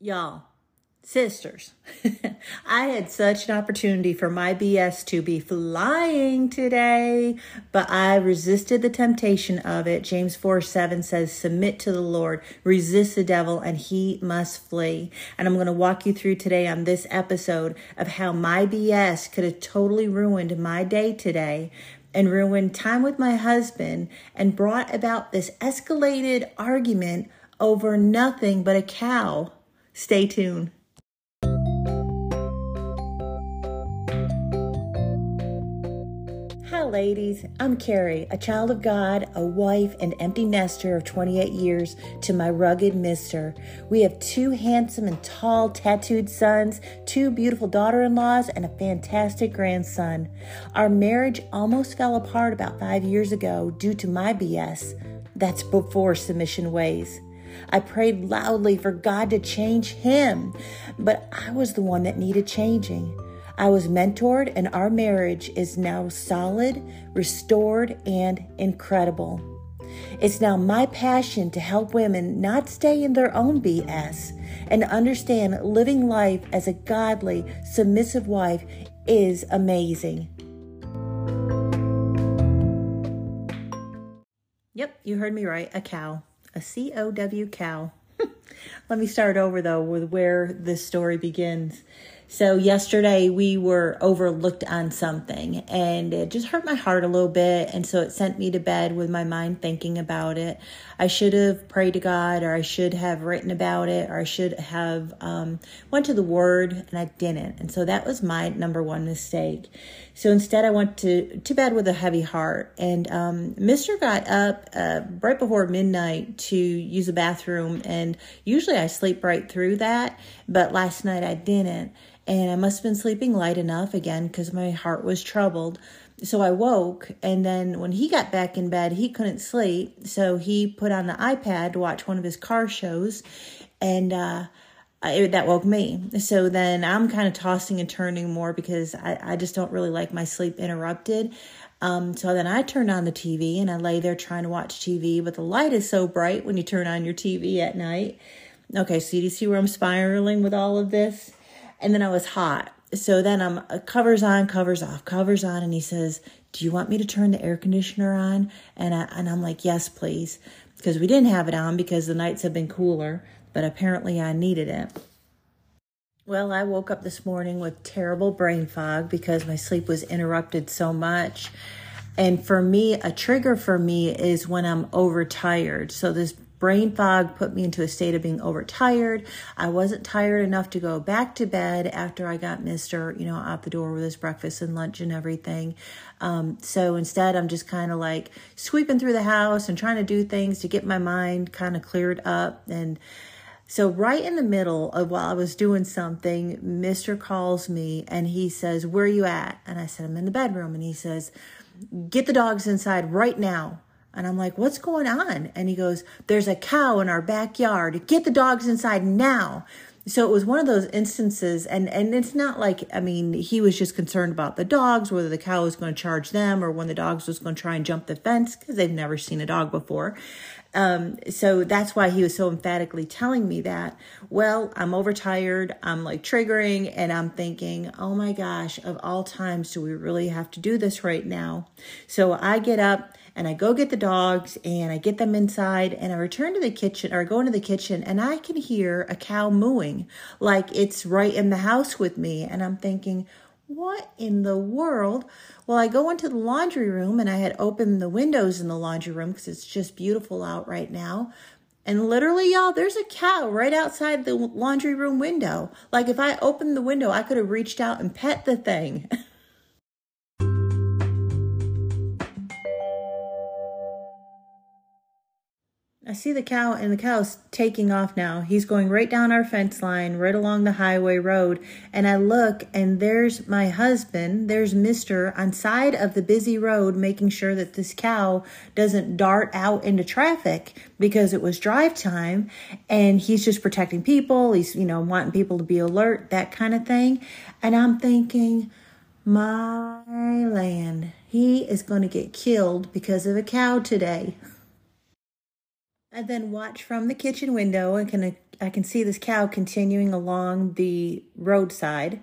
Y'all, sisters, I had such an opportunity for my BS to be flying today, but I resisted the temptation of it. James 4 7 says, Submit to the Lord, resist the devil, and he must flee. And I'm going to walk you through today on this episode of how my BS could have totally ruined my day today and ruined time with my husband and brought about this escalated argument over nothing but a cow. Stay tuned. Hi, ladies. I'm Carrie, a child of God, a wife, and empty nester of 28 years to my rugged mister. We have two handsome and tall tattooed sons, two beautiful daughter in laws, and a fantastic grandson. Our marriage almost fell apart about five years ago due to my BS. That's before submission ways. I prayed loudly for God to change him, but I was the one that needed changing. I was mentored, and our marriage is now solid, restored, and incredible. It's now my passion to help women not stay in their own BS and understand living life as a godly, submissive wife is amazing. Yep, you heard me right, a cow a C O W cow. Let me start over though with where this story begins. So, yesterday we were overlooked on something and it just hurt my heart a little bit. And so it sent me to bed with my mind thinking about it. I should have prayed to God or I should have written about it or I should have um, went to the Word and I didn't. And so that was my number one mistake. So instead, I went to, to bed with a heavy heart. And um, Mr. got up uh, right before midnight to use the bathroom. And usually I sleep right through that. But last night I didn't and I must have been sleeping light enough again because my heart was troubled. So I woke, and then when he got back in bed, he couldn't sleep. So he put on the iPad to watch one of his car shows, and uh, I, that woke me. So then I'm kind of tossing and turning more because I, I just don't really like my sleep interrupted. Um, so then I turned on the TV and I lay there trying to watch TV, but the light is so bright when you turn on your TV at night. Okay, so you see where I'm spiraling with all of this? And then I was hot. So then I'm uh, covers on, covers off, covers on. And he says, Do you want me to turn the air conditioner on? And, I, and I'm like, Yes, please. Because we didn't have it on because the nights have been cooler, but apparently I needed it. Well, I woke up this morning with terrible brain fog because my sleep was interrupted so much. And for me, a trigger for me is when I'm overtired. So this brain fog put me into a state of being overtired. I wasn't tired enough to go back to bed after I got Mr. You know, out the door with his breakfast and lunch and everything. Um, so instead, I'm just kind of like sweeping through the house and trying to do things to get my mind kind of cleared up. And so, right in the middle of while I was doing something, Mr. calls me and he says, Where are you at? And I said, I'm in the bedroom. And he says, Get the dogs inside right now. And I'm like, what's going on? And he goes, there's a cow in our backyard. Get the dogs inside now. So it was one of those instances, and, and it's not like, I mean, he was just concerned about the dogs, whether the cow was going to charge them or when the dogs was going to try and jump the fence because they've never seen a dog before. Um, so that's why he was so emphatically telling me that. Well, I'm overtired. I'm like triggering and I'm thinking, oh my gosh, of all times, do we really have to do this right now? So I get up and I go get the dogs and I get them inside and I return to the kitchen or go into the kitchen and I can hear a cow mooing like it's right in the house with me. And I'm thinking, what in the world? Well, I go into the laundry room and I had opened the windows in the laundry room because it's just beautiful out right now. And literally, y'all, there's a cow right outside the laundry room window. Like if I opened the window, I could have reached out and pet the thing. I see the cow, and the cow's taking off now. He's going right down our fence line, right along the highway road. And I look, and there's my husband, there's Mister on side of the busy road, making sure that this cow doesn't dart out into traffic because it was drive time. And he's just protecting people. He's, you know, wanting people to be alert, that kind of thing. And I'm thinking, my land, he is going to get killed because of a cow today. I then watch from the kitchen window and can I can see this cow continuing along the roadside.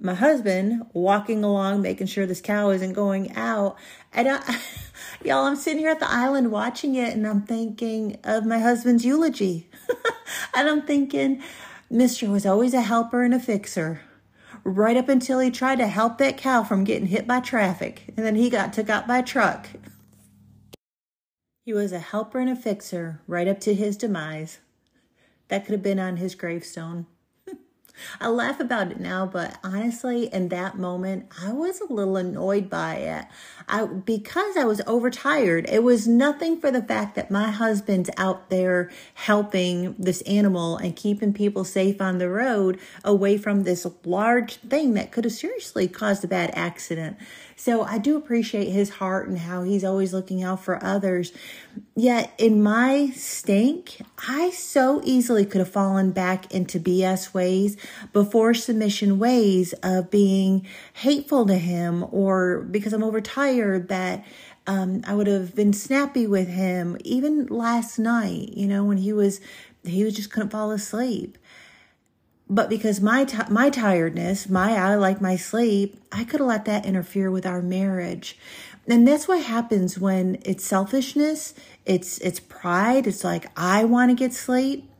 My husband walking along, making sure this cow isn't going out. And I, y'all, I'm sitting here at the island watching it and I'm thinking of my husband's eulogy. and I'm thinking, Mister was always a helper and a fixer right up until he tried to help that cow from getting hit by traffic. And then he got took out by a truck. He was a helper and a fixer right up to his demise. That could have been on his gravestone. I laugh about it now, but honestly, in that moment, I was a little annoyed by it. I because I was overtired. It was nothing for the fact that my husband's out there helping this animal and keeping people safe on the road away from this large thing that could have seriously caused a bad accident. So I do appreciate his heart and how he's always looking out for others. Yet in my stink, I so easily could have fallen back into BS ways before submission ways of being hateful to him or because I'm overtired that um, I would have been snappy with him even last night, you know, when he was, he was just couldn't fall asleep but because my t- my tiredness, my I like my sleep, I could have let that interfere with our marriage. And that's what happens when it's selfishness, it's it's pride, it's like I want to get sleep.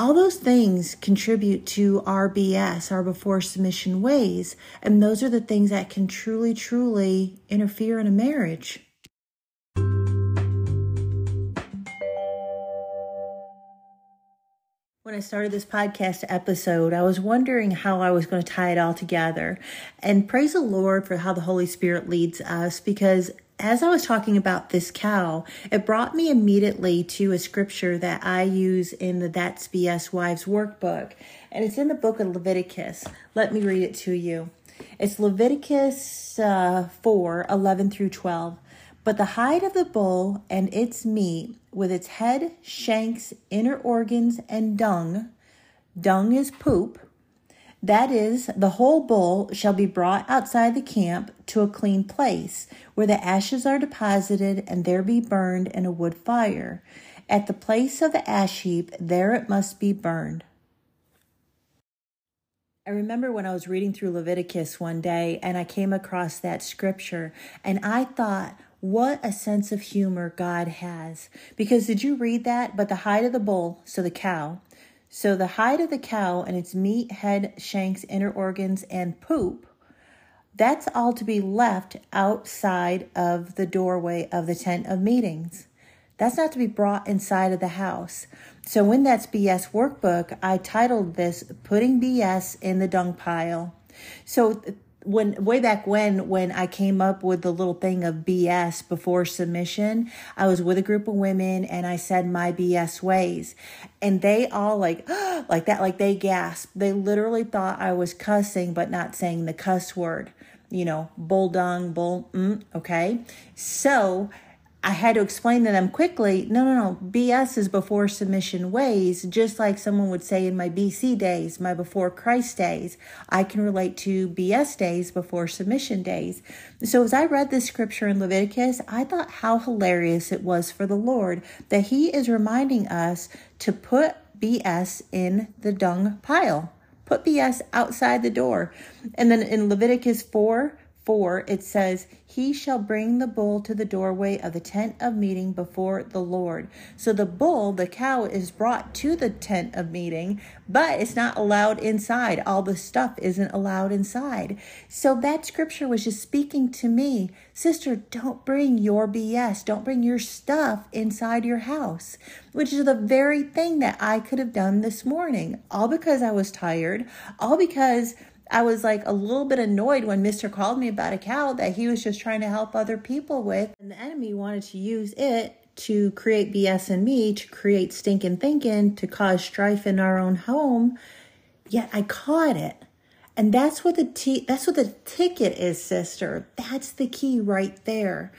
All those things contribute to our BS, our before submission ways, and those are the things that can truly truly interfere in a marriage. When I started this podcast episode, I was wondering how I was going to tie it all together. And praise the Lord for how the Holy Spirit leads us because as I was talking about this cow, it brought me immediately to a scripture that I use in the That's BS Wives workbook. And it's in the book of Leviticus. Let me read it to you. It's Leviticus uh, 4 11 through 12. But the hide of the bull and its meat, with its head, shanks, inner organs, and dung, dung is poop, that is, the whole bull shall be brought outside the camp to a clean place, where the ashes are deposited, and there be burned in a wood fire. At the place of the ash heap, there it must be burned. I remember when I was reading through Leviticus one day and I came across that scripture, and I thought, what a sense of humor God has. Because did you read that? But the hide of the bull, so the cow, so the hide of the cow and its meat, head, shanks, inner organs, and poop, that's all to be left outside of the doorway of the tent of meetings. That's not to be brought inside of the house. So in that's BS workbook, I titled this Putting BS in the Dung Pile. So when way back when when I came up with the little thing of BS before submission, I was with a group of women and I said my BS ways. And they all like like that like they gasped. They literally thought I was cussing but not saying the cuss word. You know, bull dung, bull mm, okay. So I had to explain to them quickly no, no, no. BS is before submission ways, just like someone would say in my BC days, my before Christ days. I can relate to BS days before submission days. So as I read this scripture in Leviticus, I thought how hilarious it was for the Lord that He is reminding us to put BS in the dung pile. Put BS outside the door. And then in Leviticus 4, 4, it says, He shall bring the bull to the doorway of the tent of meeting before the Lord. So the bull, the cow, is brought to the tent of meeting, but it's not allowed inside. All the stuff isn't allowed inside. So that scripture was just speaking to me. Sister, don't bring your BS. Don't bring your stuff inside your house, which is the very thing that I could have done this morning. All because I was tired, all because I was like a little bit annoyed when Mr. called me about a cow that he was just trying to help other people with. And the enemy wanted to use it to create BS in me, to create stinking thinking, to cause strife in our own home. Yet I caught it. And that's what the t- that's what the ticket is, sister. That's the key right there.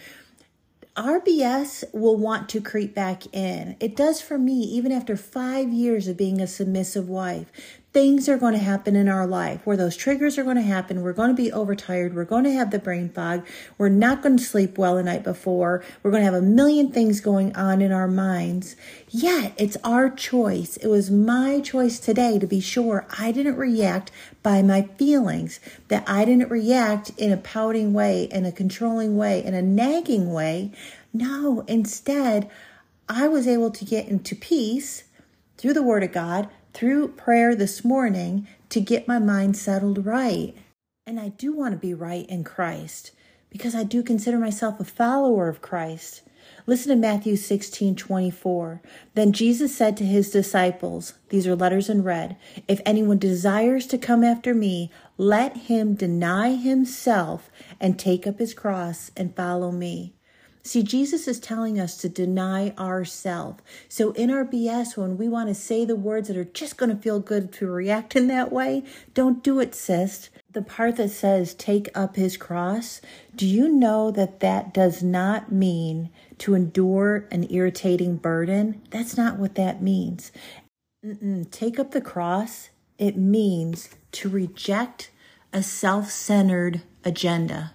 RBS will want to creep back in. It does for me, even after five years of being a submissive wife. Things are going to happen in our life where those triggers are going to happen. We're going to be overtired. We're going to have the brain fog. We're not going to sleep well the night before. We're going to have a million things going on in our minds. Yet it's our choice. It was my choice today to be sure I didn't react by my feelings, that I didn't react in a pouting way, in a controlling way, in a nagging way. No, instead, I was able to get into peace through the Word of God through prayer this morning to get my mind settled right. And I do want to be right in Christ because I do consider myself a follower of Christ. Listen to Matthew 16 24. Then Jesus said to his disciples, These are letters in red. If anyone desires to come after me, let him deny himself and take up his cross and follow me. See, Jesus is telling us to deny ourselves. So in our BS, when we want to say the words that are just going to feel good to react in that way, don't do it, sis. The part that says take up his cross, do you know that that does not mean to endure an irritating burden? That's not what that means. Mm-mm. Take up the cross, it means to reject a self centered agenda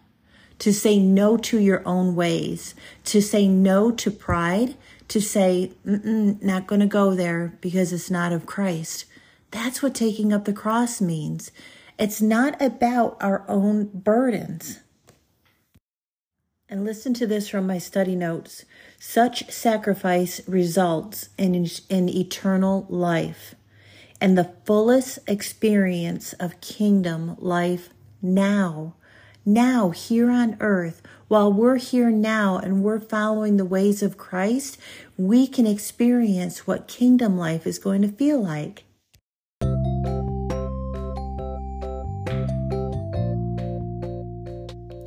to say no to your own ways, to say no to pride, to say, not going to go there because it's not of Christ. That's what taking up the cross means. It's not about our own burdens. And listen to this from my study notes. Such sacrifice results in, in eternal life and the fullest experience of kingdom life now now here on earth, while we're here now and we're following the ways of Christ, we can experience what kingdom life is going to feel like.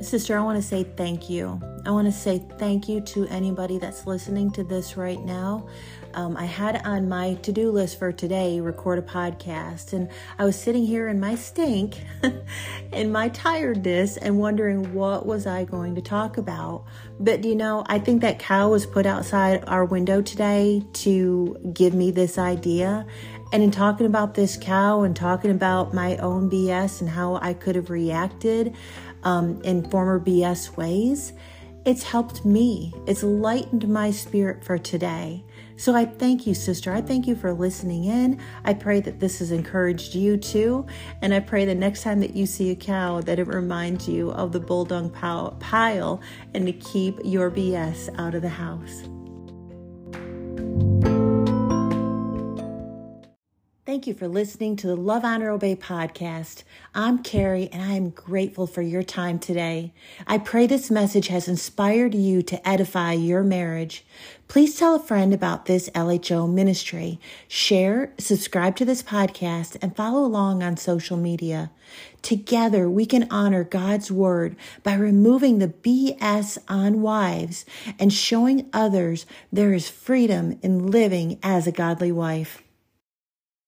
Sister, I want to say thank you. I want to say thank you to anybody that's listening to this right now. Um, I had on my to do list for today record a podcast, and I was sitting here in my stink, in my tiredness, and wondering what was I going to talk about. But you know, I think that cow was put outside our window today to give me this idea. And in talking about this cow and talking about my own BS and how I could have reacted um, in former BS ways, it's helped me. It's lightened my spirit for today. So I thank you, sister. I thank you for listening in. I pray that this has encouraged you too. And I pray the next time that you see a cow, that it reminds you of the bulldog pile and to keep your BS out of the house. Thank you for listening to the Love, Honor, Obey podcast. I'm Carrie, and I am grateful for your time today. I pray this message has inspired you to edify your marriage. Please tell a friend about this LHO ministry. Share, subscribe to this podcast, and follow along on social media. Together, we can honor God's word by removing the BS on wives and showing others there is freedom in living as a godly wife.